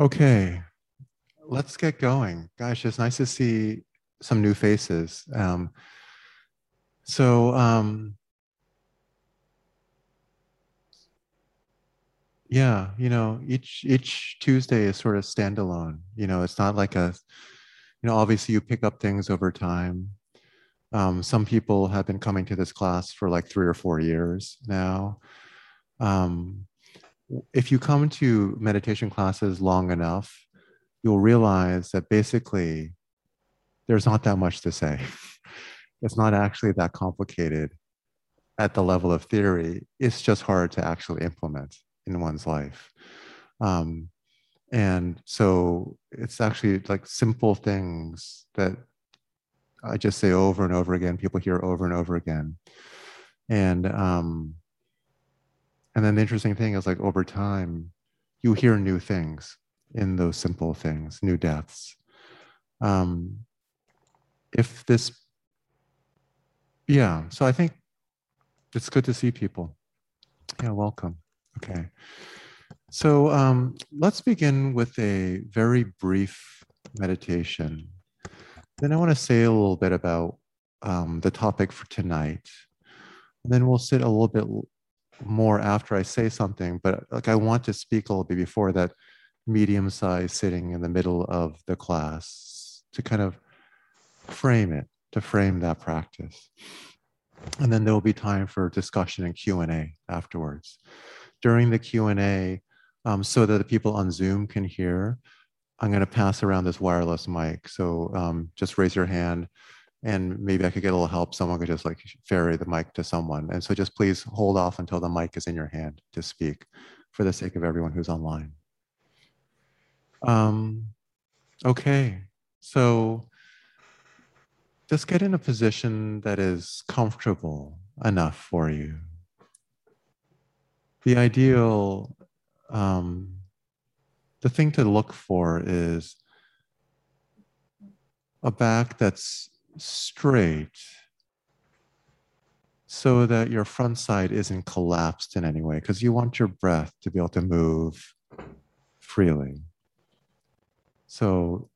Okay, let's get going. Gosh, it's nice to see some new faces. Um, so, um, yeah, you know, each each Tuesday is sort of standalone. You know, it's not like a, you know, obviously you pick up things over time. Um, some people have been coming to this class for like three or four years now. Um, if you come to meditation classes long enough, you'll realize that basically there's not that much to say. It's not actually that complicated at the level of theory. It's just hard to actually implement in one's life. Um, and so it's actually like simple things that I just say over and over again, people hear over and over again. And um, and then the interesting thing is like over time, you hear new things in those simple things, new deaths. Um, if this, yeah, so I think it's good to see people. Yeah, welcome. Okay. So um, let's begin with a very brief meditation. Then I want to say a little bit about um, the topic for tonight. And then we'll sit a little bit more after I say something, but like I want to speak a little bit before that medium size sitting in the middle of the class to kind of frame it, to frame that practice. And then there will be time for discussion and Q&A afterwards. During the Q&A, um, so that the people on Zoom can hear, I'm going to pass around this wireless mic. So um, just raise your hand and maybe I could get a little help. Someone could just like ferry the mic to someone. And so just please hold off until the mic is in your hand to speak for the sake of everyone who's online. Um, okay, so just get in a position that is comfortable enough for you. The ideal, um, the thing to look for is a back that's straight so that your front side isn't collapsed in any way because you want your breath to be able to move freely. So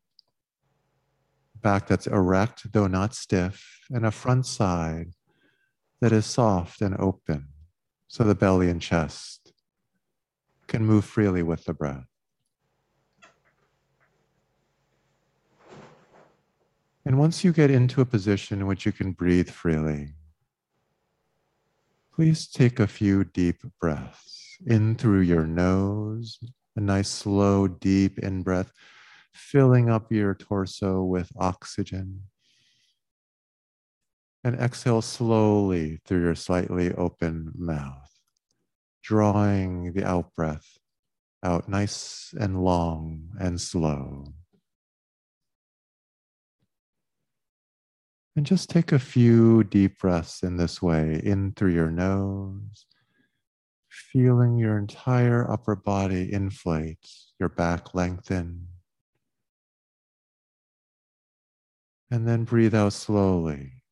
back that's erect, though not stiff, and a front side that is soft and open. So the belly and chest can move freely with the breath. And once you get into a position in which you can breathe freely, please take a few deep breaths in through your nose, a nice slow, deep in breath, filling up your torso with oxygen. And exhale slowly through your slightly open mouth, drawing the out breath out nice and long and slow. And just take a few deep breaths in this way, in through your nose, feeling your entire upper body inflate, your back lengthen. And then breathe out slowly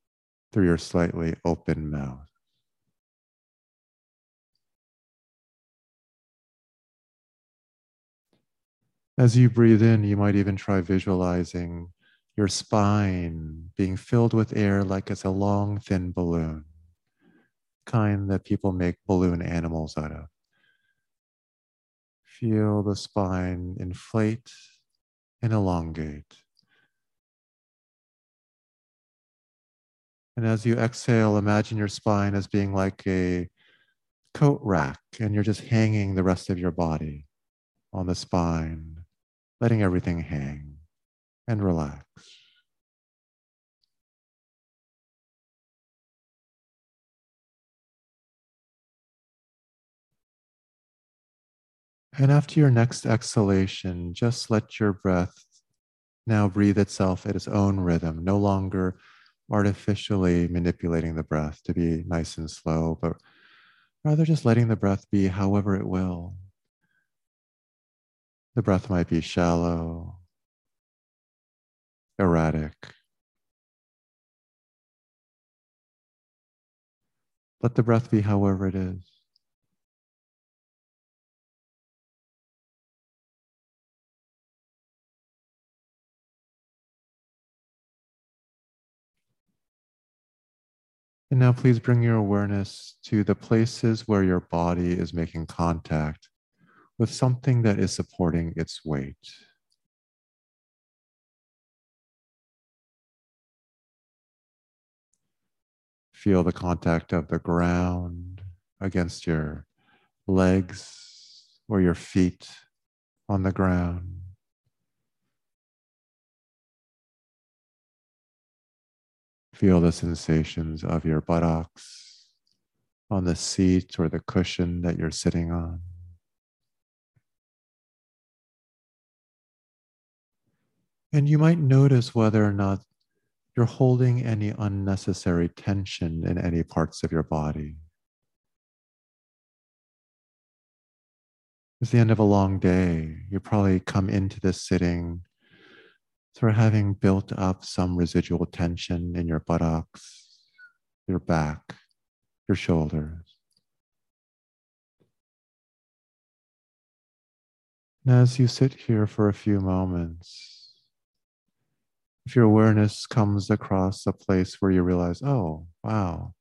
through your slightly open mouth. As you breathe in, you might even try visualizing your spine being filled with air like it's a long, thin balloon, kind that people make balloon animals out of. Feel the spine inflate and elongate. And as you exhale, imagine your spine as being like a coat rack, and you're just hanging the rest of your body on the spine, letting everything hang and relax. And after your next exhalation, just let your breath now breathe itself at its own rhythm, no longer artificially manipulating the breath to be nice and slow, but rather just letting the breath be however it will. The breath might be shallow, erratic. Let the breath be however it is. And now please bring your awareness to the places where your body is making contact with something that is supporting its weight. Feel the contact of the ground against your legs or your feet on the ground. Feel the sensations of your buttocks on the seat or the cushion that you're sitting on. And you might notice whether or not you're holding any unnecessary tension in any parts of your body. It's the end of a long day. You probably come into this sitting of having built up some residual tension in your buttocks, your back, your shoulders. And as you sit here for a few moments, if your awareness comes across a place where you realize, oh, wow,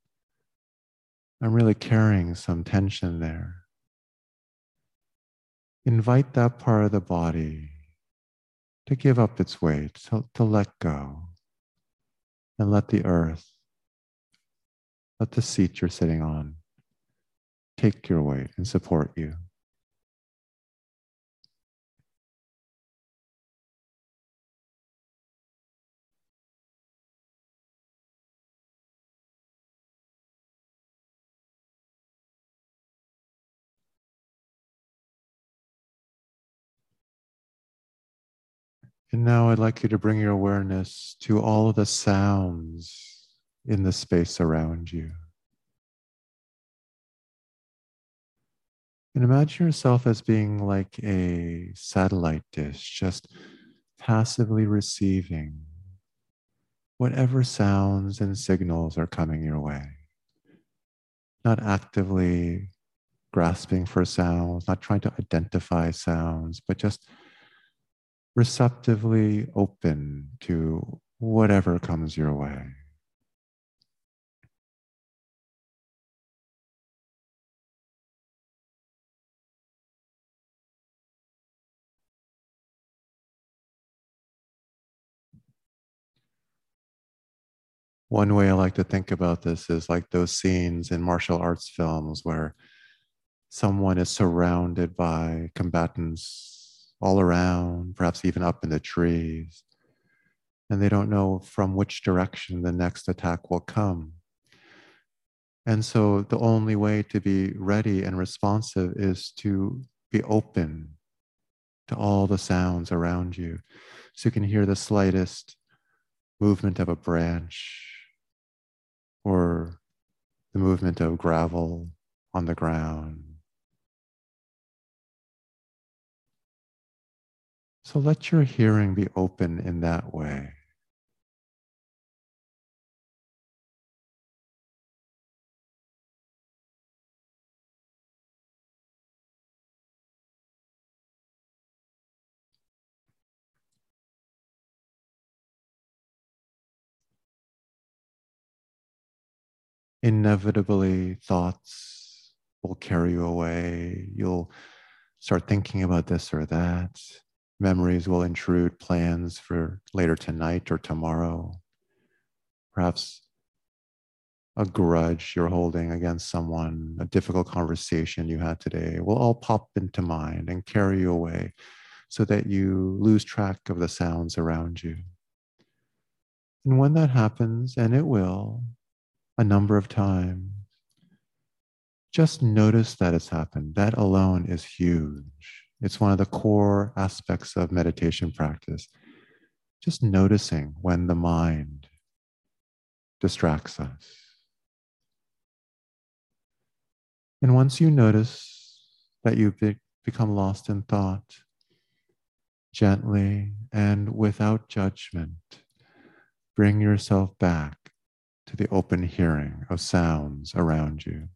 I'm really carrying some tension there, invite that part of the body to give up its weight, to, to let go, and let the earth, let the seat you're sitting on take your weight and support you. And now I'd like you to bring your awareness to all of the sounds in the space around you. And imagine yourself as being like a satellite dish, just passively receiving whatever sounds and signals are coming your way. Not actively grasping for sounds, not trying to identify sounds, but just receptively open to whatever comes your way. One way I like to think about this is like those scenes in martial arts films where someone is surrounded by combatants all around, perhaps even up in the trees. And they don't know from which direction the next attack will come. And so the only way to be ready and responsive is to be open to all the sounds around you. So you can hear the slightest movement of a branch or the movement of gravel on the ground So let your hearing be open in that way. Inevitably, thoughts will carry you away. You'll start thinking about this or that. Memories will intrude plans for later tonight or tomorrow. Perhaps a grudge you're holding against someone, a difficult conversation you had today will all pop into mind and carry you away so that you lose track of the sounds around you. And when that happens, and it will a number of times, just notice that it's happened. That alone is huge. It's one of the core aspects of meditation practice. Just noticing when the mind distracts us. And once you notice that you've become lost in thought, gently and without judgment, bring yourself back to the open hearing of sounds around you.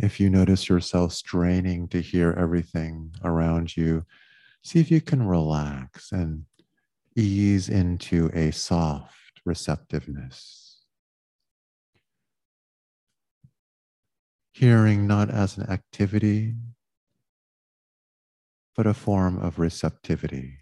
If you notice yourself straining to hear everything around you, see if you can relax and ease into a soft receptiveness. Hearing not as an activity, but a form of receptivity.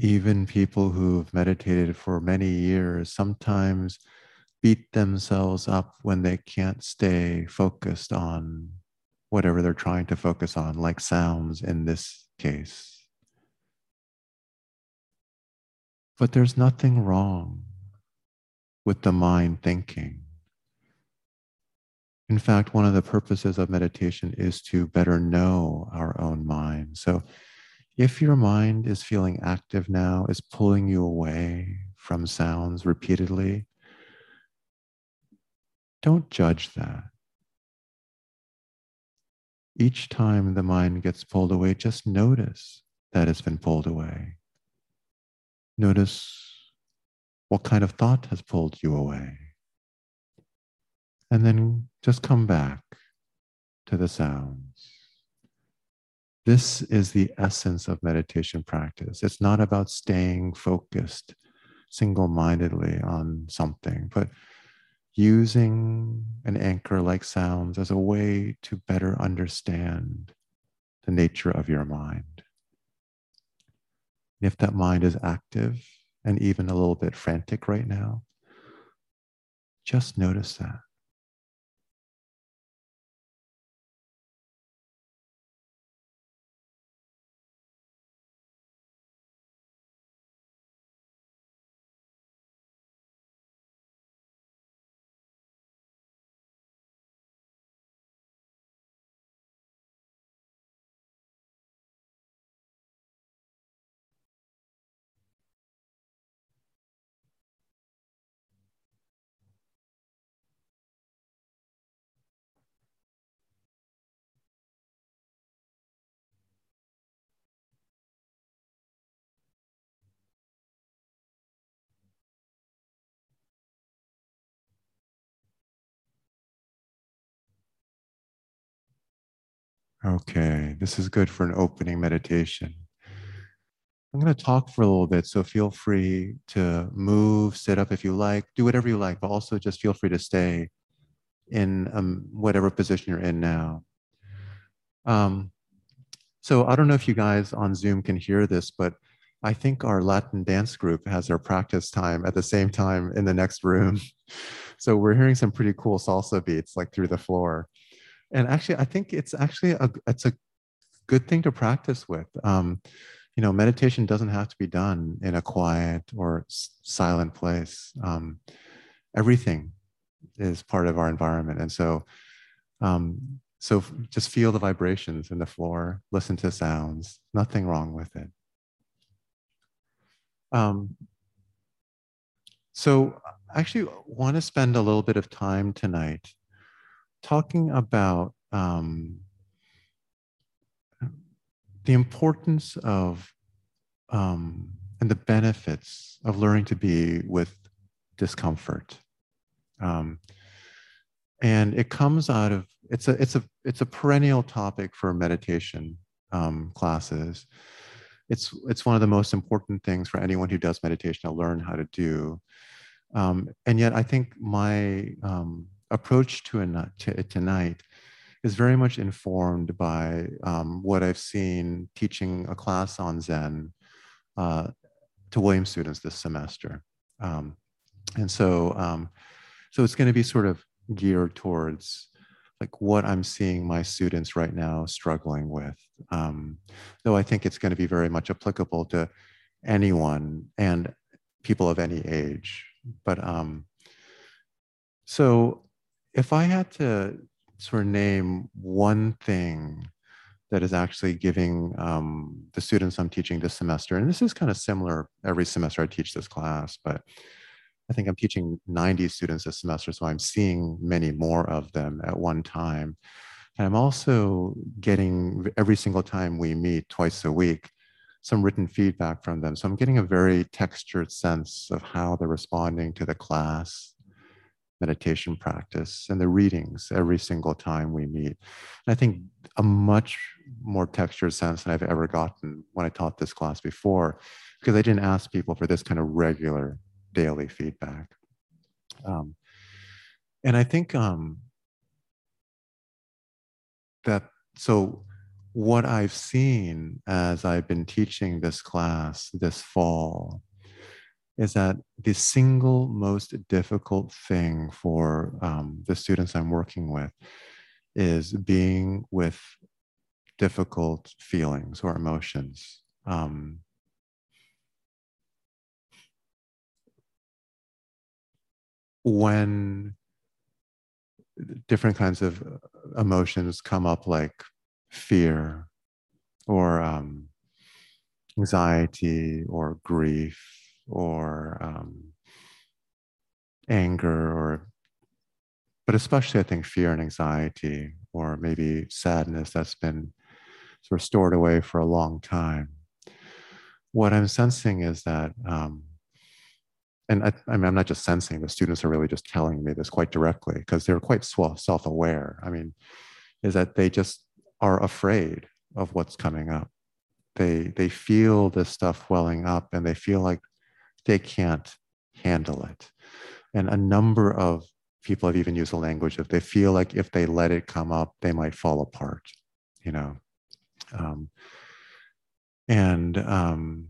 Even people who've meditated for many years sometimes beat themselves up when they can't stay focused on whatever they're trying to focus on, like sounds in this case. But there's nothing wrong with the mind thinking. In fact, one of the purposes of meditation is to better know our own mind. So if your mind is feeling active now, is pulling you away from sounds repeatedly, don't judge that. Each time the mind gets pulled away, just notice that it's been pulled away. Notice what kind of thought has pulled you away. And then just come back to the sounds. This is the essence of meditation practice. It's not about staying focused single mindedly on something, but using an anchor like sounds as a way to better understand the nature of your mind. If that mind is active and even a little bit frantic right now, just notice that. Okay, this is good for an opening meditation. I'm going to talk for a little bit, so feel free to move, sit up if you like, do whatever you like, but also just feel free to stay in um, whatever position you're in now. Um, so I don't know if you guys on Zoom can hear this, but I think our Latin dance group has their practice time at the same time in the next room. So we're hearing some pretty cool salsa beats like through the floor and actually i think it's actually a it's a good thing to practice with. Um, you know meditation doesn't have to be done in a quiet or silent place. Um, everything is part of our environment. And so um, so just feel the vibrations in the floor listen to sounds nothing wrong with it. Um, so I actually want to spend a little bit of time tonight talking about um, the importance of um, and the benefits of learning to be with discomfort. Um, and it comes out of it's a it's a it's a perennial topic for meditation um, classes. It's it's one of the most important things for anyone who does meditation to learn how to do. Um, and yet, I think my um, approach to, a, to tonight is very much informed by um, what I've seen teaching a class on Zen uh, to Williams students this semester. Um, And so, um, so it's going to be sort of geared towards like what I'm seeing my students right now struggling with. Um, though I think it's going to be very much applicable to anyone and people of any age. But um, so if I had to sort of name one thing that is actually giving um, the students I'm teaching this semester, and this is kind of similar every semester I teach this class, but I think I'm teaching 90 students this semester, so I'm seeing many more of them at one time. And I'm also getting every single time we meet twice a week, some written feedback from them. So I'm getting a very textured sense of how they're responding to the class, meditation practice, and the readings every single time we meet. And I think a much more textured sense than I've ever gotten when I taught this class before, because I didn't ask people for this kind of regular daily feedback. Um, and I think um, that, so what I've seen as I've been teaching this class this fall is that the single most difficult thing for um, the students I'm working with is being with difficult feelings or emotions. Um, when different kinds of emotions come up like fear or um, anxiety or grief or um, anger or but especially i think fear and anxiety or maybe sadness that's been sort of stored away for a long time what i'm sensing is that um, and I, I mean, I'm not just sensing, the students are really just telling me this quite directly because they're quite self aware. I mean, is that they just are afraid of what's coming up. They, they feel this stuff welling up and they feel like they can't handle it. And a number of people have even used the language of they feel like if they let it come up, they might fall apart, you know. Um, and um,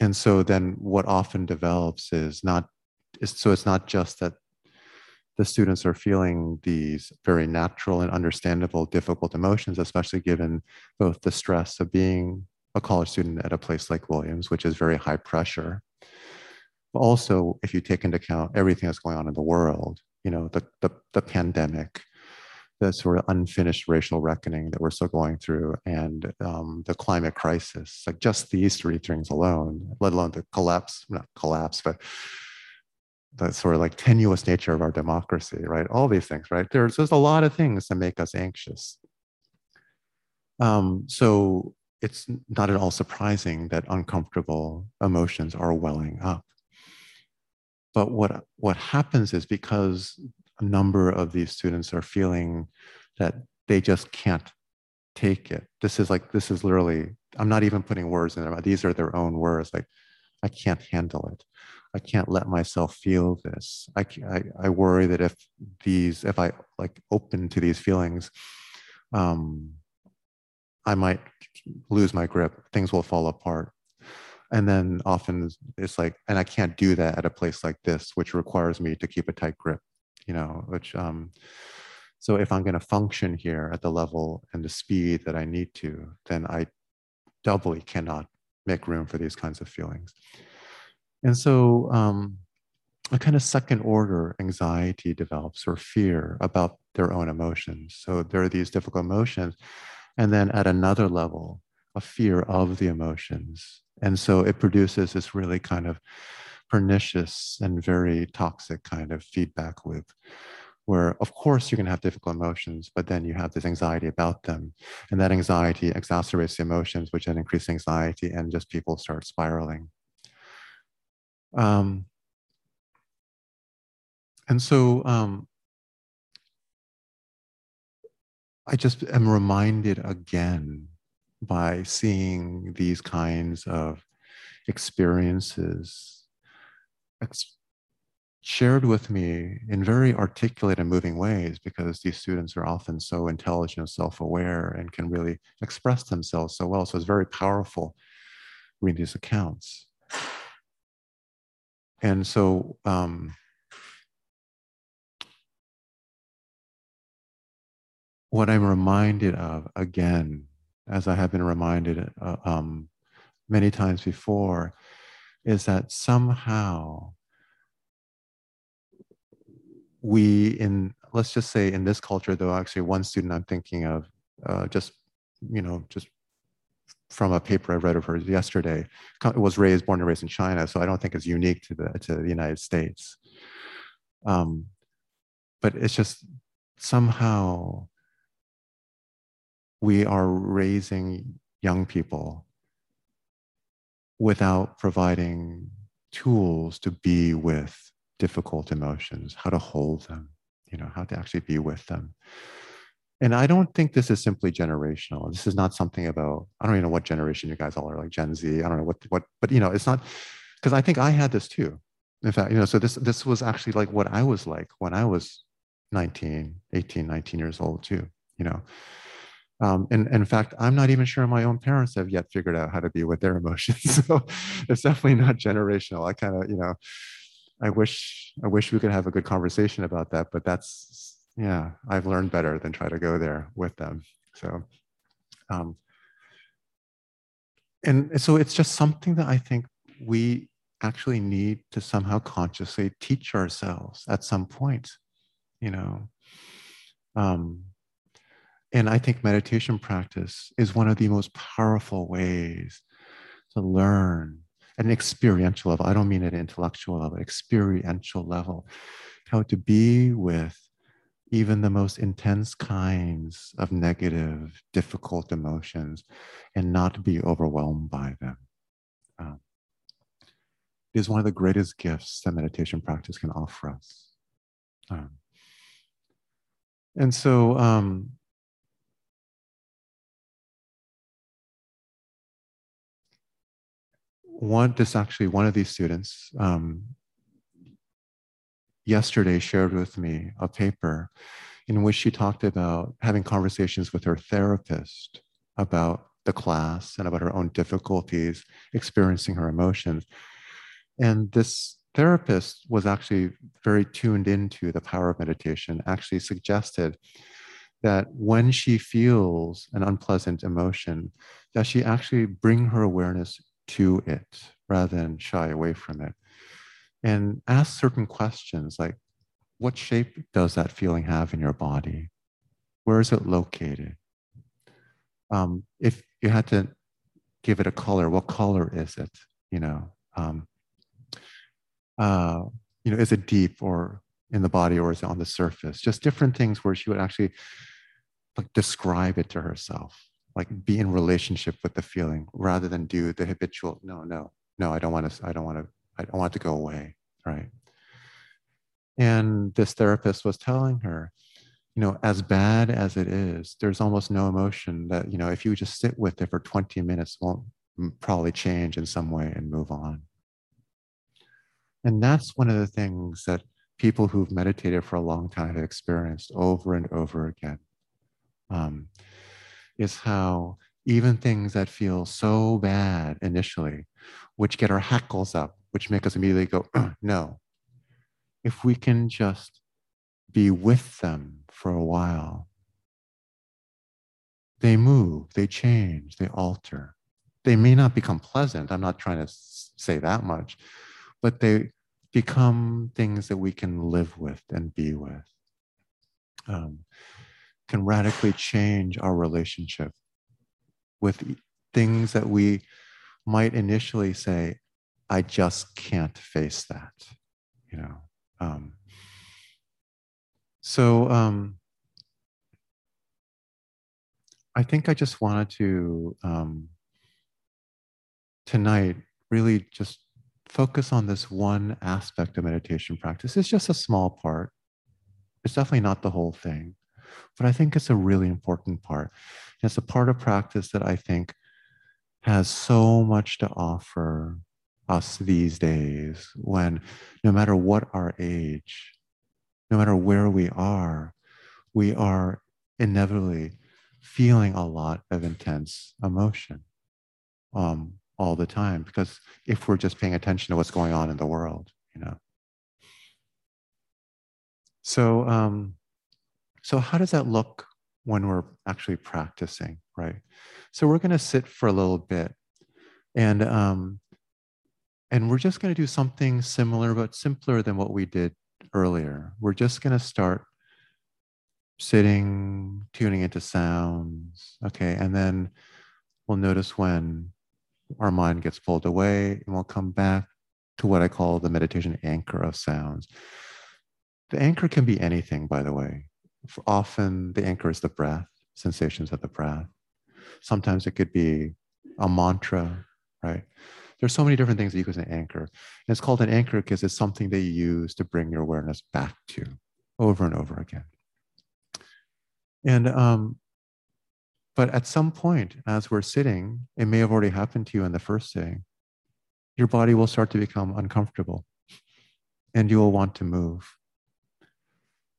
and so then what often develops is not is, so it's not just that the students are feeling these very natural and understandable difficult emotions especially given both the stress of being a college student at a place like williams which is very high pressure. But also if you take into account everything that's going on in the world you know the, the, the pandemic the sort of unfinished racial reckoning that we're still going through and um, the climate crisis like just these three things alone let alone the collapse not collapse but the sort of like tenuous nature of our democracy right? All these things right? There's there's a lot of things that make us anxious. Um, so it's not at all surprising that uncomfortable emotions are welling up but what what happens is because a number of these students are feeling that they just can't take it. This is like, this is literally, I'm not even putting words in there. These are their own words. Like, I can't handle it. I can't let myself feel this. I, I, I worry that if these, if I like open to these feelings, um, I might lose my grip. Things will fall apart. And then often it's like, and I can't do that at a place like this, which requires me to keep a tight grip you know, which, um, so if I'm going to function here at the level and the speed that I need to, then I doubly cannot make room for these kinds of feelings. And so um, a kind of second order anxiety develops or fear about their own emotions. So there are these difficult emotions. And then at another level, a fear of the emotions. And so it produces this really kind of pernicious and very toxic kind of feedback loop where of course you're going to have difficult emotions but then you have this anxiety about them and that anxiety exacerbates the emotions which then increase anxiety and just people start spiraling um, and so um, i just am reminded again by seeing these kinds of experiences shared with me in very articulate and moving ways because these students are often so intelligent and self-aware and can really express themselves so well. So it's very powerful reading these accounts. and so um, what I'm reminded of again, as I have been reminded uh, um, many times before, is that somehow we in let's just say in this culture though actually one student i'm thinking of uh, just you know just from a paper i read of hers yesterday was raised born and raised in china so i don't think it's unique to the to the united states. Um, but it's just somehow we are raising young people without providing tools to be with difficult emotions, how to hold them, you know, how to actually be with them. And I don't think this is simply generational. This is not something about, I don't even know what generation you guys all are, like Gen Z. I don't know what, what, but you know, it's not, because I think I had this too. In fact, you know, so this, this was actually like what I was like when I was 19, 18, 19 years old too, you know. Um, and, and, in fact, I'm not even sure my own parents have yet figured out how to be with their emotions. so it's definitely not generational. I kind of, you know, I wish I wish we could have a good conversation about that, but that's yeah, I've learned better than try to go there with them. So, um, and so it's just something that I think we actually need to somehow consciously teach ourselves at some point, you know. Um, and I think meditation practice is one of the most powerful ways to learn at an experiential level. I don't mean at an intellectual level, experiential level. How to be with even the most intense kinds of negative, difficult emotions and not be overwhelmed by them. Um, is one of the greatest gifts that meditation practice can offer us. Um, and so, um, one this actually one of these students um, yesterday shared with me a paper in which she talked about having conversations with her therapist about the class and about her own difficulties experiencing her emotions. And this therapist was actually very tuned into the power of meditation actually suggested that when she feels an unpleasant emotion that she actually bring her awareness to it rather than shy away from it. And ask certain questions like, what shape does that feeling have in your body? Where is it located? Um, if you had to give it a color, what color is it? You know, um, uh, you know, is it deep or in the body or is it on the surface? Just different things where she would actually like describe it to herself like be in relationship with the feeling rather than do the habitual no no no i don't want to i don't want to i don't want to go away right? And this therapist was telling her you know as bad as it is there's almost no emotion that you know if you just sit with it for 20 minutes won't probably change in some way and move on. And that's one of the things that people who've meditated for a long time have experienced over and over again. Um, is how even things that feel so bad initially, which get our hackles up, which make us immediately go, no. If we can just be with them for a while, they move, they change, they alter. They may not become pleasant. I'm not trying to say that much, but they become things that we can live with and be with. Um, can radically change our relationship with things that we might initially say, I just can't face that, you know. Um, so um, I think I just wanted to um, tonight really just focus on this one aspect of meditation practice. It's just a small part. It's definitely not the whole thing. But I think it's a really important part. It's a part of practice that I think has so much to offer us these days when no matter what our age, no matter where we are, we are inevitably feeling a lot of intense emotion um, all the time. Because if we're just paying attention to what's going on in the world, you know. So, um, so how does that look when we're actually practicing, right? So we're going to sit for a little bit, and um, and we're just going to do something similar but simpler than what we did earlier. We're just going to start sitting, tuning into sounds, okay, and then we'll notice when our mind gets pulled away, and we'll come back to what I call the meditation anchor of sounds. The anchor can be anything, by the way. Often, the anchor is the breath, sensations of the breath. Sometimes it could be a mantra, right? There's so many different things that you can anchor. And it's called an anchor because it's something that you use to bring your awareness back to over and over again. And um, but at some point, as we're sitting, it may have already happened to you in the first sitting. Your body will start to become uncomfortable, and you will want to move.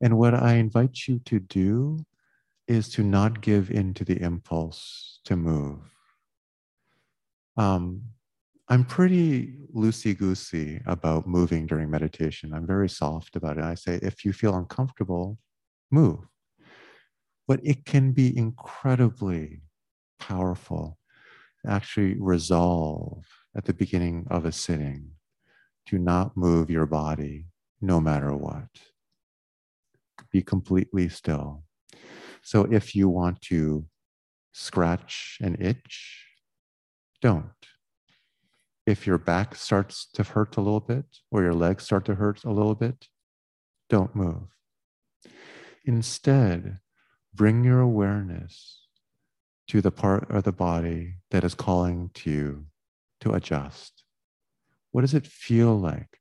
And what I invite you to do is to not give in to the impulse to move. Um, I'm pretty loosey goosey about moving during meditation. I'm very soft about it. I say, if you feel uncomfortable, move. But it can be incredibly powerful actually resolve at the beginning of a sitting to not move your body no matter what be completely still. So if you want to scratch an itch, don't. If your back starts to hurt a little bit or your legs start to hurt a little bit, don't move. Instead, bring your awareness to the part of the body that is calling to you to adjust. What does it feel like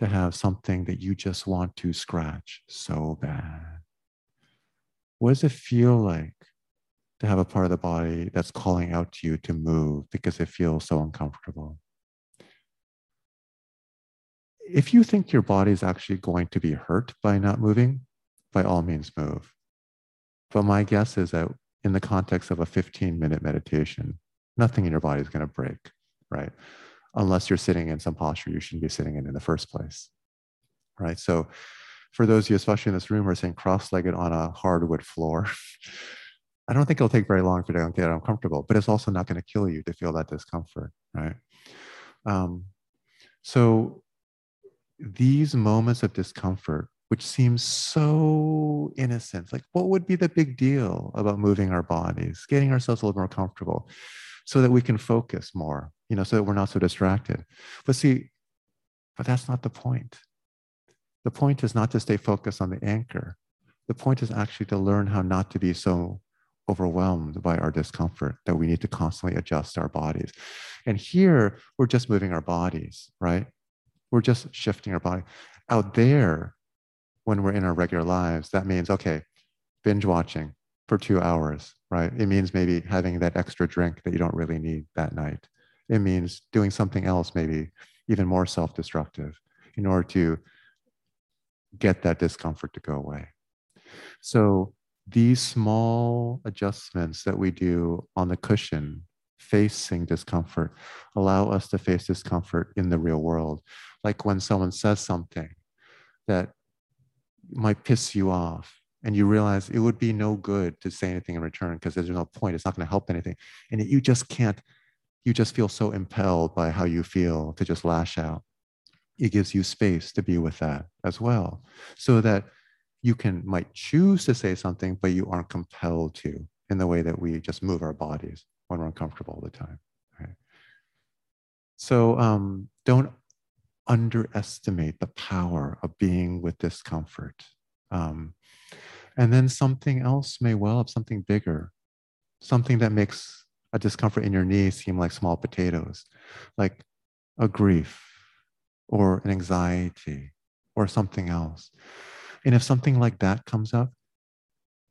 to have something that you just want to scratch so bad? What does it feel like to have a part of the body that's calling out to you to move because it feels so uncomfortable? If you think your body is actually going to be hurt by not moving, by all means move. But my guess is that in the context of a 15 minute meditation, nothing in your body is going to break, right? Unless you're sitting in some posture you shouldn't be sitting in in the first place. Right. So, for those of you, especially in this room, who are sitting cross legged on a hardwood floor, I don't think it'll take very long for you to get uncomfortable, but it's also not going to kill you to feel that discomfort. Right. Um, so, these moments of discomfort, which seems so innocent, like what would be the big deal about moving our bodies, getting ourselves a little more comfortable? so that we can focus more, you know, so that we're not so distracted. But see, but that's not the point. The point is not to stay focused on the anchor. The point is actually to learn how not to be so overwhelmed by our discomfort that we need to constantly adjust our bodies. And here, we're just moving our bodies, right? We're just shifting our body. Out there, when we're in our regular lives, that means, okay, binge watching for two hours right? It means maybe having that extra drink that you don't really need that night. It means doing something else, maybe even more self destructive, in order to get that discomfort to go away. So, these small adjustments that we do on the cushion facing discomfort allow us to face discomfort in the real world. Like when someone says something that might piss you off, and you realize it would be no good to say anything in return because there's no point. It's not going to help anything. And you just can't, you just feel so impelled by how you feel to just lash out. It gives you space to be with that as well. So that you can might choose to say something, but you aren't compelled to in the way that we just move our bodies when we're uncomfortable all the time. Right? So um, don't underestimate the power of being with discomfort. Um, and then something else may well up, something bigger, something that makes a discomfort in your knee seem like small potatoes, like a grief or an anxiety or something else. And if something like that comes up,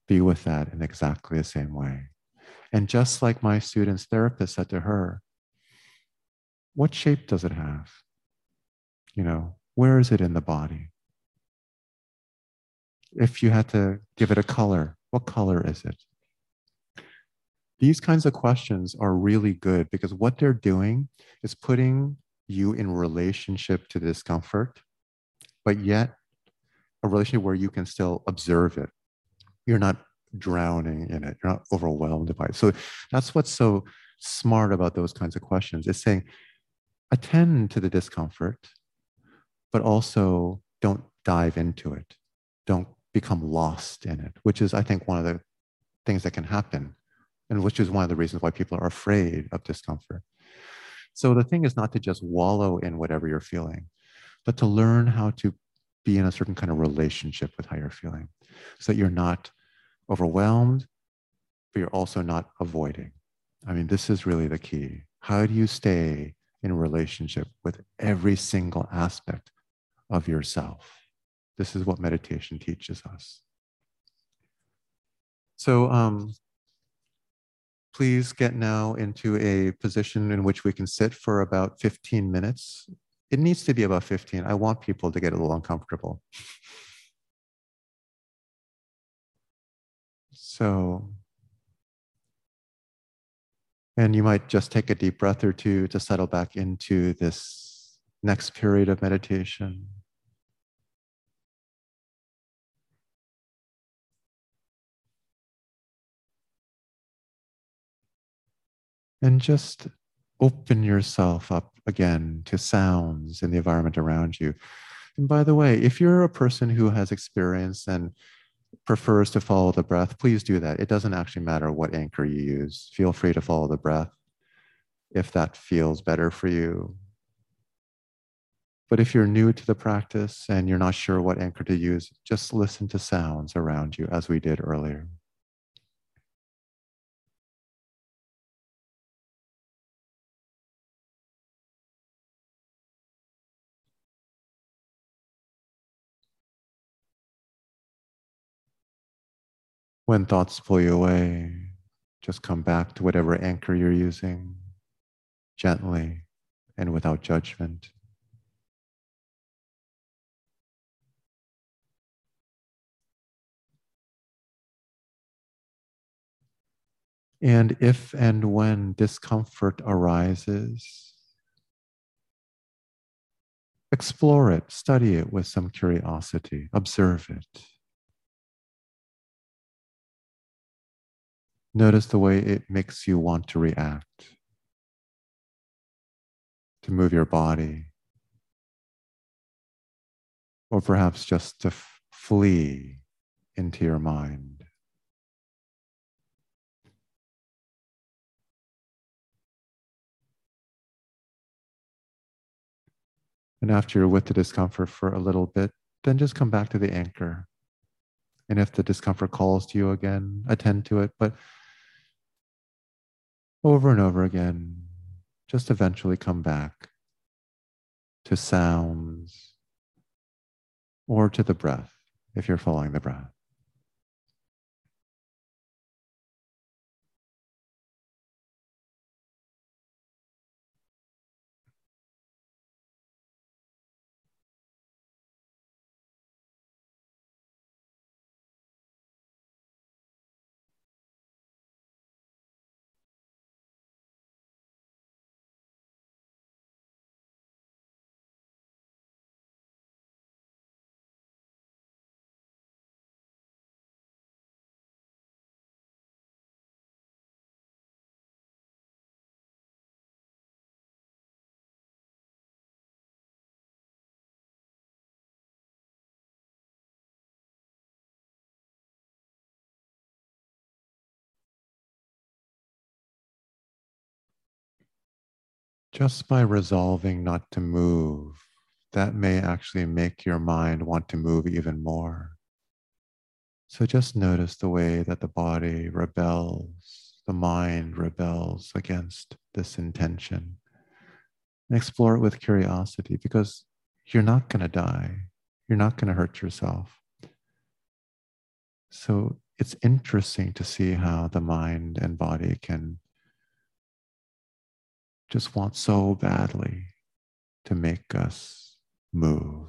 be with that in exactly the same way. And just like my student's therapist said to her, what shape does it have? You know, where is it in the body? if you had to give it a color, what color is it? These kinds of questions are really good because what they're doing is putting you in relationship to discomfort but yet a relationship where you can still observe it. You're not drowning in it, you're not overwhelmed by it. So that's what's so smart about those kinds of questions. It's saying, attend to the discomfort, but also don't dive into it. Don't become lost in it, which is, I think, one of the things that can happen, and which is one of the reasons why people are afraid of discomfort. So the thing is not to just wallow in whatever you're feeling, but to learn how to be in a certain kind of relationship with how you're feeling so that you're not overwhelmed, but you're also not avoiding. I mean, this is really the key. How do you stay in relationship with every single aspect of yourself? This is what meditation teaches us. So, um, please get now into a position in which we can sit for about 15 minutes. It needs to be about 15. I want people to get a little uncomfortable. So, and you might just take a deep breath or two to settle back into this next period of meditation. And just open yourself up again to sounds in the environment around you. And by the way, if you're a person who has experience and prefers to follow the breath, please do that. It doesn't actually matter what anchor you use. Feel free to follow the breath if that feels better for you. But if you're new to the practice and you're not sure what anchor to use, just listen to sounds around you as we did earlier. When thoughts pull you away, just come back to whatever anchor you're using gently and without judgment. And if and when discomfort arises, explore it, study it with some curiosity, observe it. Notice the way it makes you want to react, to move your body, or perhaps just to f- flee into your mind. And after you're with the discomfort for a little bit, then just come back to the anchor. And if the discomfort calls to you again, attend to it. But over and over again, just eventually come back to sounds or to the breath if you're following the breath. Just by resolving not to move, that may actually make your mind want to move even more. So just notice the way that the body rebels, the mind rebels against this intention. And explore it with curiosity because you're not going to die. You're not going to hurt yourself. So it's interesting to see how the mind and body can just want so badly to make us move,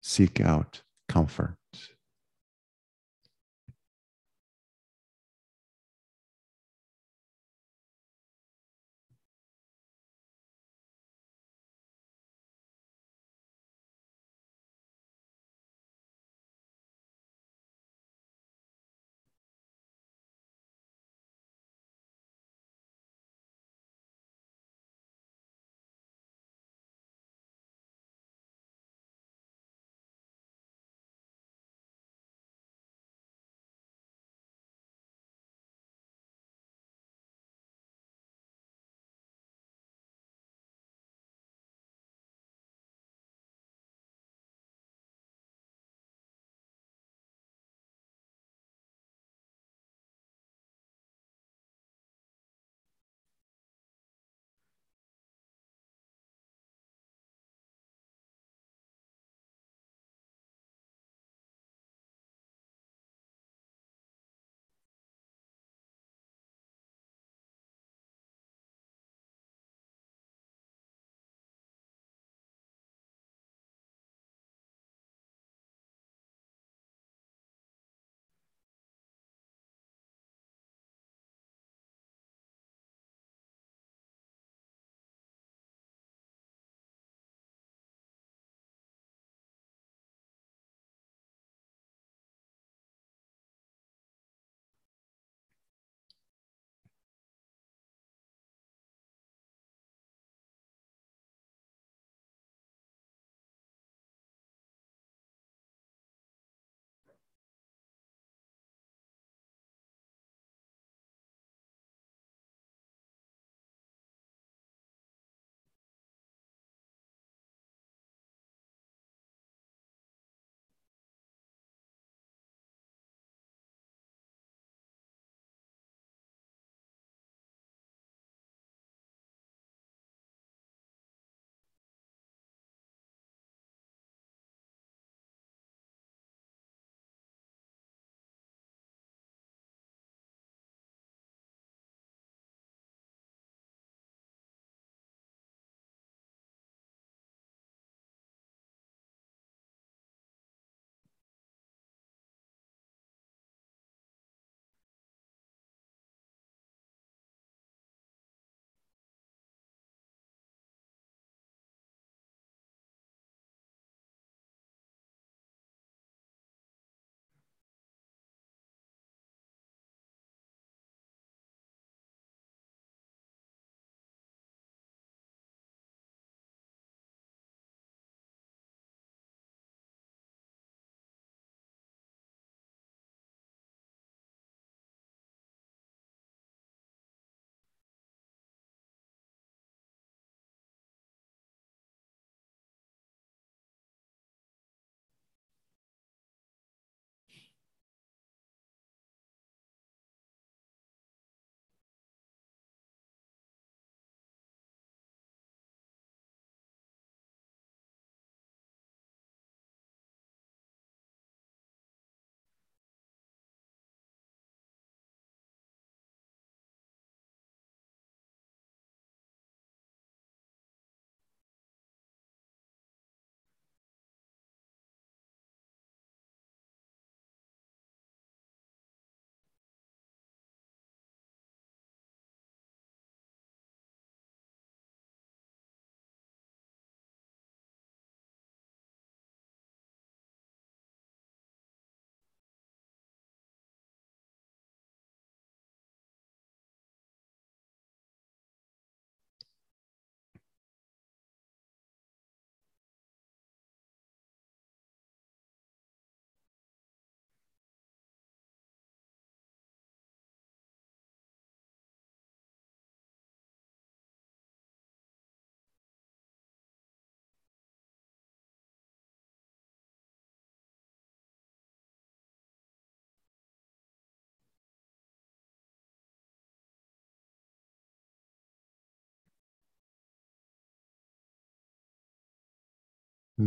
seek out comfort.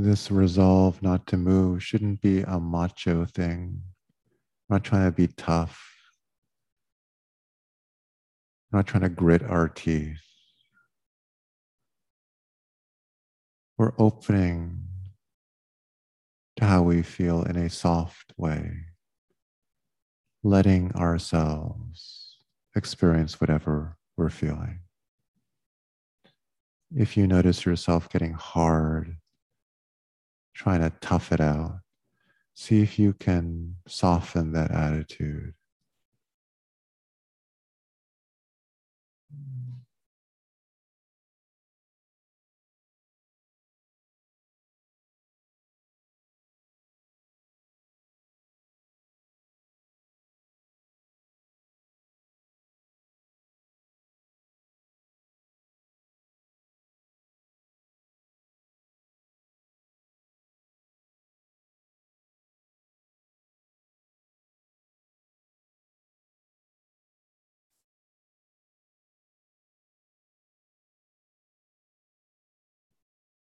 This resolve not to move shouldn't be a macho thing. I'm not trying to be tough. I'm not trying to grit our teeth. We're opening to how we feel in a soft way, letting ourselves experience whatever we're feeling. If you notice yourself getting hard, trying to tough it out, see if you can soften that attitude.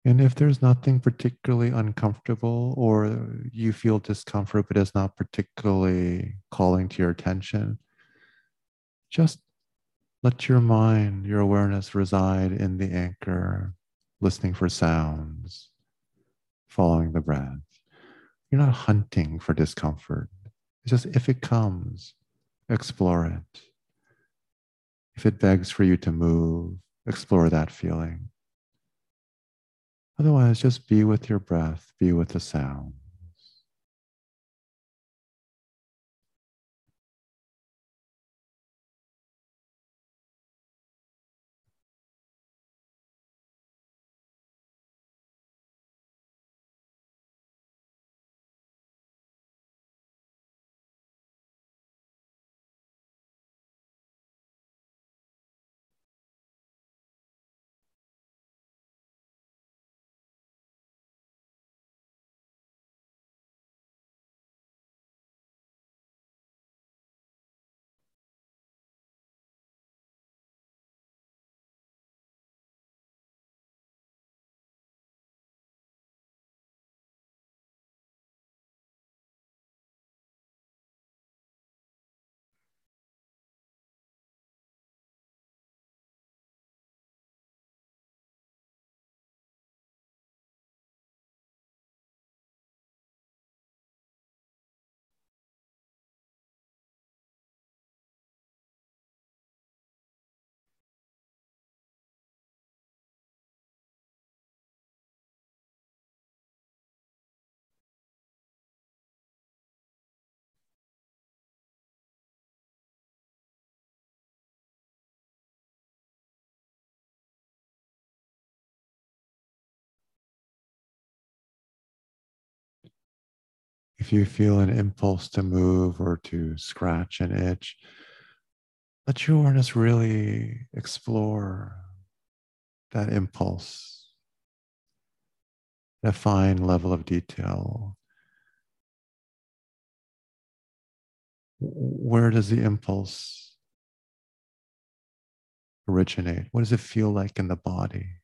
And if there's nothing particularly uncomfortable or you feel discomfort, but it's not particularly calling to your attention, just let your mind, your awareness reside in the anchor, listening for sounds, following the breath. You're not hunting for discomfort. It's just if it comes, explore it. If it begs for you to move, explore that feeling. Otherwise, just be with your breath, be with the sounds. You feel an impulse to move or to scratch an itch, let your awareness really explore that impulse, a fine level of detail. Where does the impulse originate? What does it feel like in the body?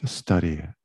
Just study it.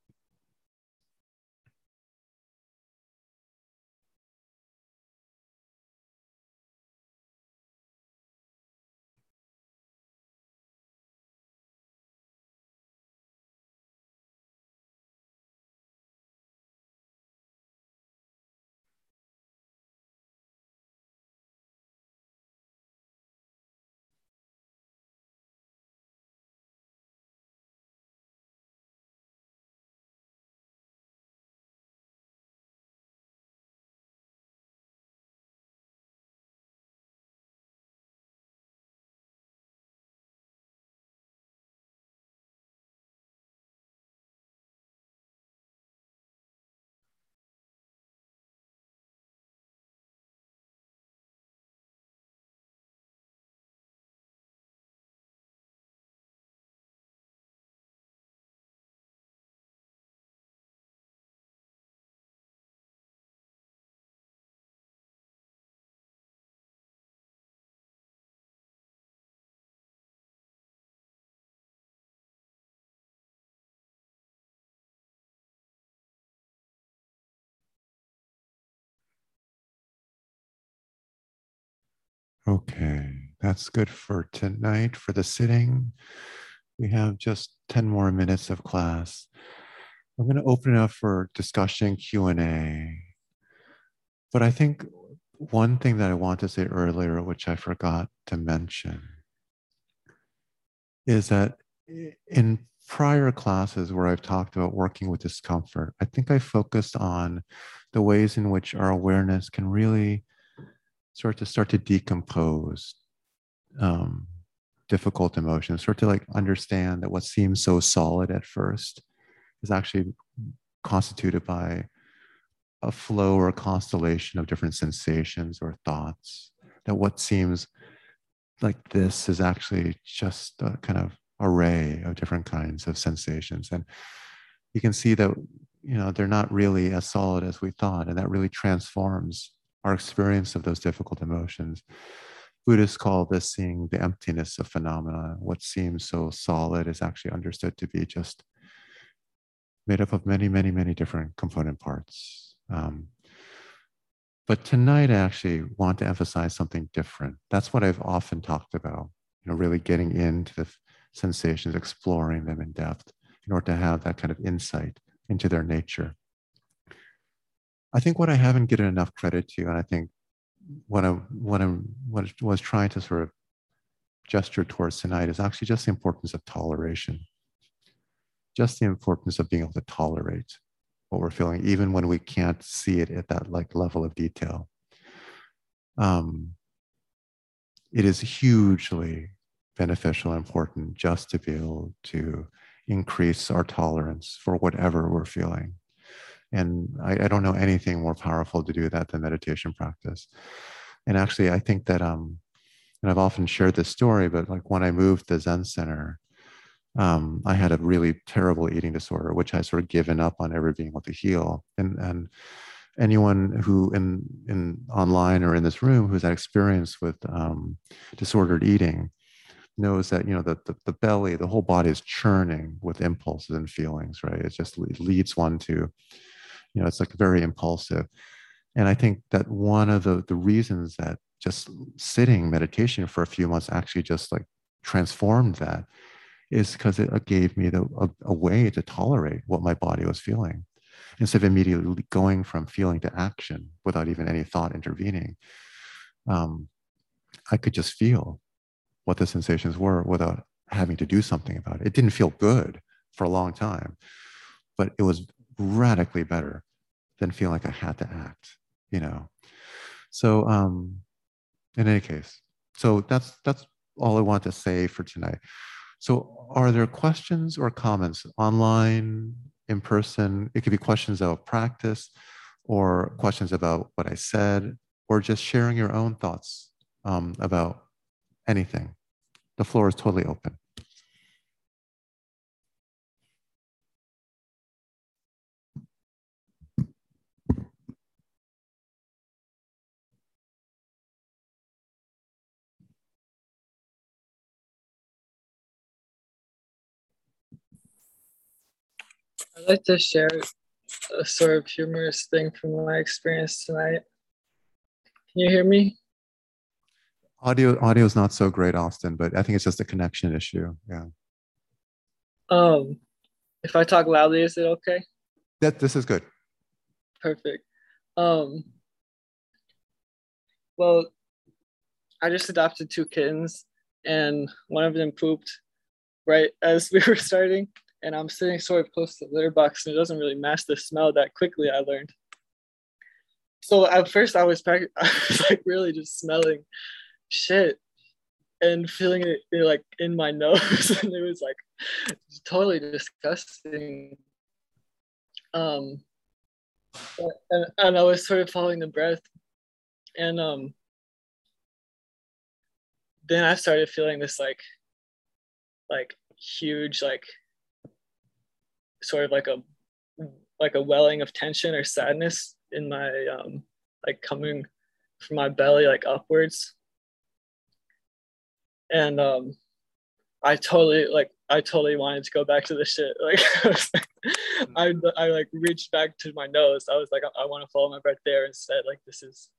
Okay, that's good for tonight for the sitting. We have just 10 more minutes of class. I'm going to open it up for discussion Q&A. But I think one thing that I want to say earlier, which I forgot to mention, is that in prior classes where I've talked about working with discomfort, I think I focused on the ways in which our awareness can really start to start to decompose um, difficult emotions, start to like understand that what seems so solid at first is actually constituted by a flow or a constellation of different sensations or thoughts. That what seems like this is actually just a kind of array of different kinds of sensations. And you can see that, you know, they're not really as solid as we thought. And that really transforms our experience of those difficult emotions. Buddhists call this seeing the emptiness of phenomena. What seems so solid is actually understood to be just made up of many, many, many different component parts. Um, but tonight, I actually want to emphasize something different. That's what I've often talked about, you know, really getting into the sensations, exploring them in depth in order to have that kind of insight into their nature. I think what I haven't given enough credit to, and I think what I'm what I'm what I was trying to sort of gesture towards tonight is actually just the importance of toleration. Just the importance of being able to tolerate what we're feeling, even when we can't see it at that like level of detail. Um, it is hugely beneficial and important just to be able to increase our tolerance for whatever we're feeling. And I, I, don't know anything more powerful to do that than meditation practice. And actually, I think that, um, and I've often shared this story, but like when I moved the Zen Center, um, I had a really terrible eating disorder, which I sort of given up on ever being able to heal. And, and anyone who in, in online or in this room who's had experience with um, disordered eating knows that you know the, the, the belly the whole body is churning with impulses and feelings right it just leads one to you know it's like very impulsive. And i think that one of the the reasons that just sitting meditation for a few months actually just like transformed that is because it gave me the, a, a way to tolerate what my body was feeling instead of immediately going from feeling to action without even any thought intervening. Um, i could just feel what the sensations were without having to do something about it. It didn't feel good for a long time but it was radically better than feel like I had to act, you know. So um, in any case, so that's that's all I want to say for tonight. So are there questions or comments online, in person? It could be questions of practice or questions about what I said, or just sharing your own thoughts um, about anything. The floor is totally open. I'd like to share a sort of humorous thing from my experience tonight. Can you hear me? Audio audio is not so great, Austin, but I think it's just a connection issue. Yeah. Um, if I talk loudly, is it okay? That this is good. Perfect. Um, well, I just adopted two kittens, and one of them pooped right as we were starting and I'm sitting sort of close to the litter box and it doesn't really match the smell that quickly I learned. So at first I was, I was like really just smelling shit and feeling it, it like in my nose and it was like totally disgusting. Um, and, and I was sort of following the breath and um, then I started feeling this like like huge like sort of like a like a welling of tension or sadness in my um, like coming from my belly like upwards. And um i totally like i totally wanted to go back to the shit. Like I, mm. I, I like reached back to my nose. I was like i, I want to follow my breath there instead. Like this is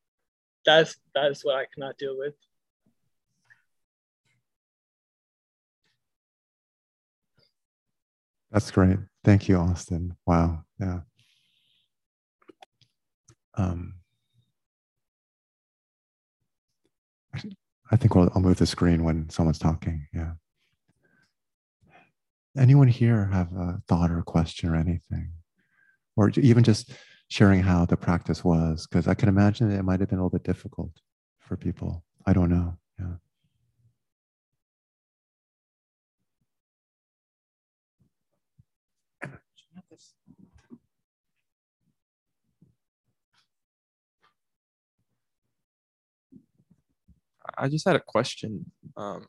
that's that's what i cannot deal with. That's great. Thank you, Austin. Wow. Yeah. Um, I think I'll, I'll move the screen when someone's talking. Yeah. Anyone here have a thought or a question or anything? Or even just sharing how the practice was? Because I can imagine it might have been a little bit difficult for people. I don't know. Yeah. I just had a question. Um,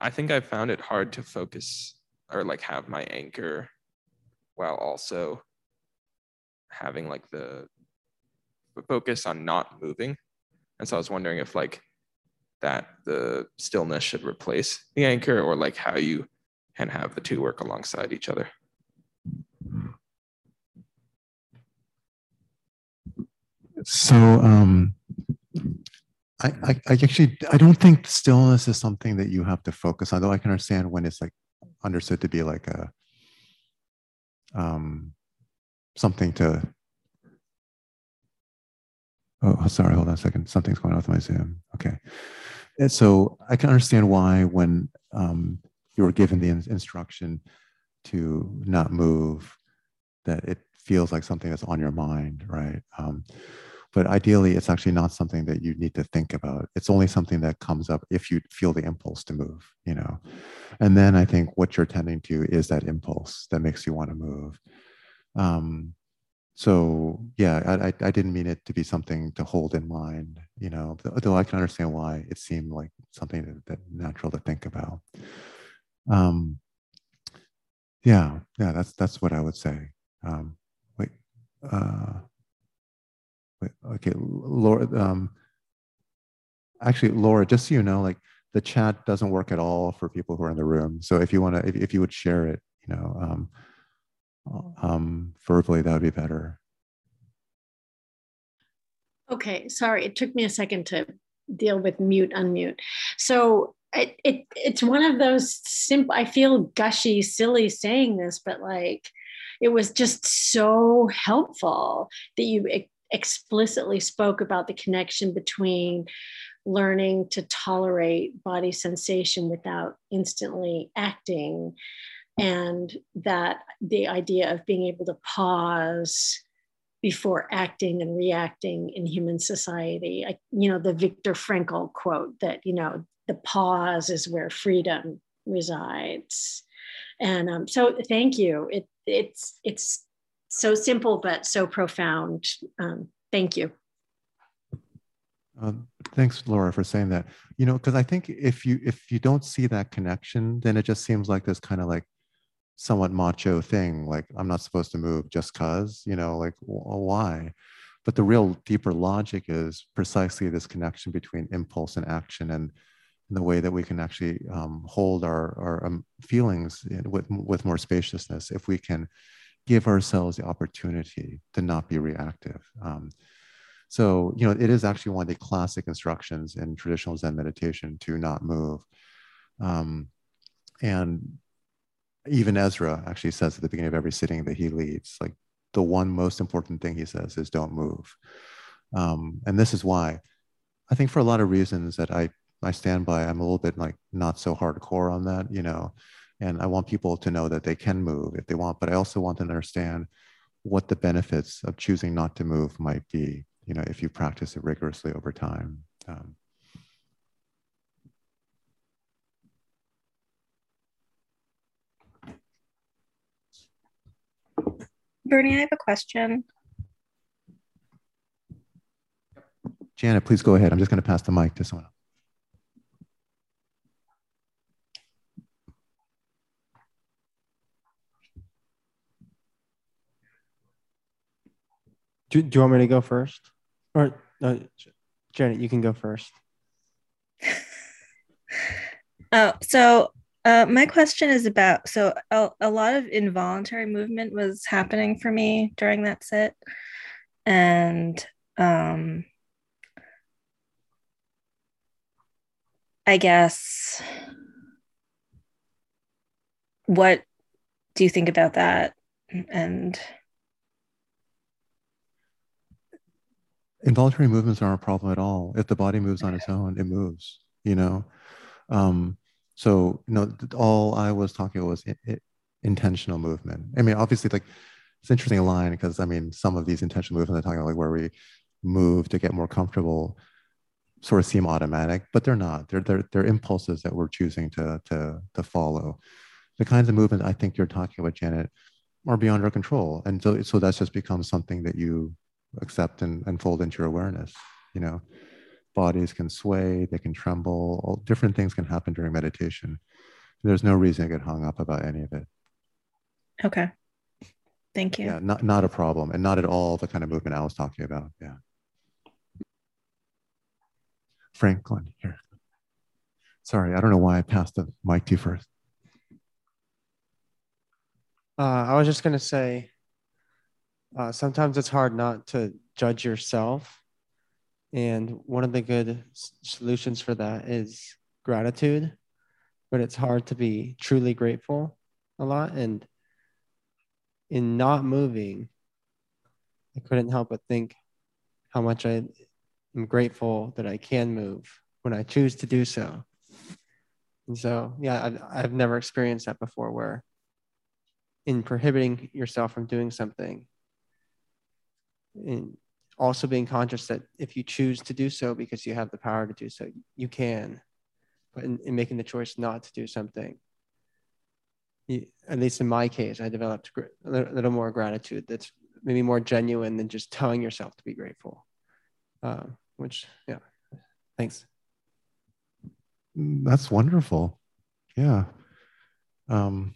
I think I found it hard to focus or like have my anchor while also having like the focus on not moving. And so I was wondering if like that the stillness should replace the anchor or like how you can have the two work alongside each other. So um, I, I, actually I don't think stillness is something that you have to focus on. Though I can understand when it's like understood to be like a um, something to. Oh, sorry. Hold on a second. Something's going on with my Zoom. Okay. And so I can understand why when um, you were given the in- instruction to not move, that it feels like something that's on your mind, right? Um, but ideally it's actually not something that you need to think about. It's only something that comes up if you feel the impulse to move you know? And then i think what you're tending to is that impulse that makes you want to move. Um, so yeah I, I didn't mean it to be something to hold in mind you know? Though i can understand why it seemed like something that, that natural to think about. Um, yeah yeah that's that's what i would say. Um, wait uh, okay, Laura. Um, actually, Laura, just so you know, like the chat doesn't work at all for people who are in the room. So if you want to, if, if you would share it, you know, um, um, verbally, that would be better. Okay, sorry, it took me a second to deal with mute, unmute. So it, it it's one of those simple. I feel gushy, silly saying this, but like it was just so helpful that you explicitly spoke about the connection between learning to tolerate body sensation without instantly acting and that the idea of being able to pause before acting and reacting in human society. I, you know the viktor frankl quote that you know the pause is where freedom resides. And um, so thank you. It, it's it's so simple but so profound. Um, thank you. Uh, thanks, Laura, for saying that. You know, because I think if you if you don't see that connection, then it just seems like this kind of like somewhat macho thing. Like I'm not supposed to move just cause. You know, like why? But the real deeper logic is precisely this connection between impulse and action, and, the way that we can actually um, hold our our um, feelings with with more spaciousness if we can give ourselves the opportunity to not be reactive. Um, so, you know, it is actually one of the classic instructions in traditional Zen meditation to not move. Um, and even Ezra actually says at the beginning of every sitting that he leads, like the one most important thing he says is don't move. Um, and this is why I think for a lot of reasons that I, I stand by, I'm a little bit like not so hardcore on that, you know, and I want people to know that they can move if they want, but I also want them to understand what the benefits of choosing not to move might be, you know, if you practice it rigorously over time. Um, Bernie, I have a question. Janet, please go ahead. I'm just going to pass the mic to someone else. Do, do you want me to go first? Or Janet, you can go first. oh, so uh, my question is about so a, a lot of involuntary movement was happening for me during that sit, and um, I guess what do you think about that? And involuntary movements aren't a problem at all. If the body moves on its own, it moves, you know? Um, so, you know, all I was talking about was it, it, intentional movement. I mean, obviously, like, it's interesting line because I mean, some of these intentional movements I'm talking about, like where we move to get more comfortable, sort of seem automatic, but they're not. They're they're, they're impulses that we're choosing to to to follow. The kinds of movement I think you're talking about, Janet, are beyond our control, and so so that's just becomes something that you accept and, and fold into your awareness. You know, bodies can sway, they can tremble, all different things can happen during meditation. There's no reason to get hung up about any of it. Okay. Thank you. Yeah, not, not a problem and not at all the kind of movement I was talking about. Yeah. Franklin, here. Sorry, I don't know why I passed the mic to you first. Uh, I was just going to say uh, sometimes it's hard not to judge yourself. And one of the good solutions for that is gratitude, but it's hard to be truly grateful a lot. And in not moving, I couldn't help but think how much I am grateful that I can move when I choose to do so. And so, yeah, I've, I've never experienced that before where in prohibiting yourself from doing something, and also being conscious that if you choose to do so because you have the power to do so, you can. But in, in making the choice not to do something, you, at least in my case, I developed a little more gratitude that's maybe more genuine than just telling yourself to be grateful. Uh, which, yeah, thanks. That's wonderful. Yeah. Um,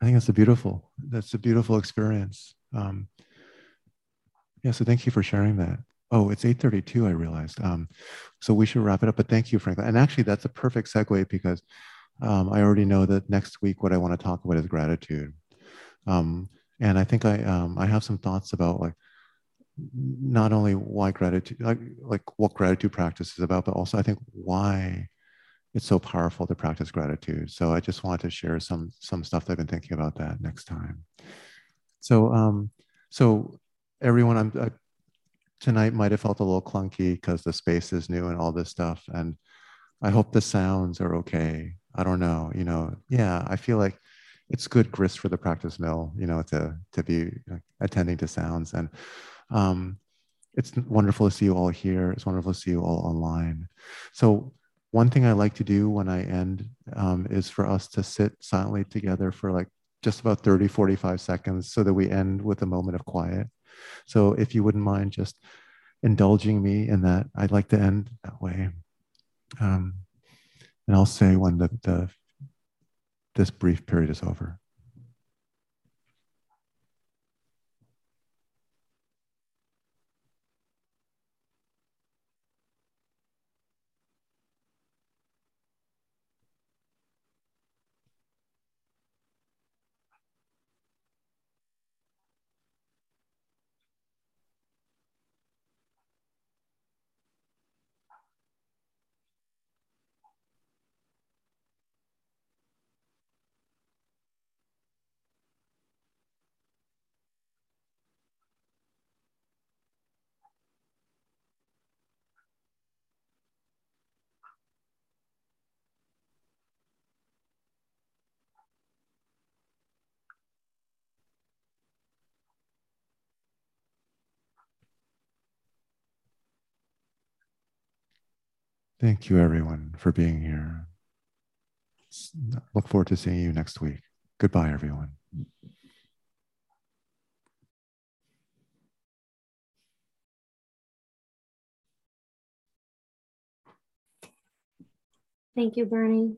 I think that's a beautiful, that's a beautiful experience. Um, yeah, so thank you for sharing that. Oh, it's 8.32, I realized. Um, so we should wrap it up, but thank you, Franklin. And actually that's a perfect segue because um, I already know that next week what I want to talk about is gratitude. Um, and I think I, um, I have some thoughts about like, not only why gratitude, like, like what gratitude practice is about, but also I think why it's so powerful to practice gratitude. So I just wanted to share some some stuff that I've been thinking about that next time. So um, so everyone, I'm uh, tonight might have felt a little clunky because the space is new and all this stuff, and I hope the sounds are okay. I don't know, you know, yeah, I feel like it's good grist for the practice mill, you know, to to be attending to sounds and. Um, it's wonderful to see you all here. It's wonderful to see you all online. So one thing I like to do when I end um, is for us to sit silently together for like just about 30, 45 seconds so that we end with a moment of quiet. So if you wouldn't mind just indulging me in that, I'd like to end that way. Um, and I'll say when the, the this brief period is over. Thank you, everyone, for being here. Look forward to seeing you next week. Goodbye, everyone. Thank you, Bernie.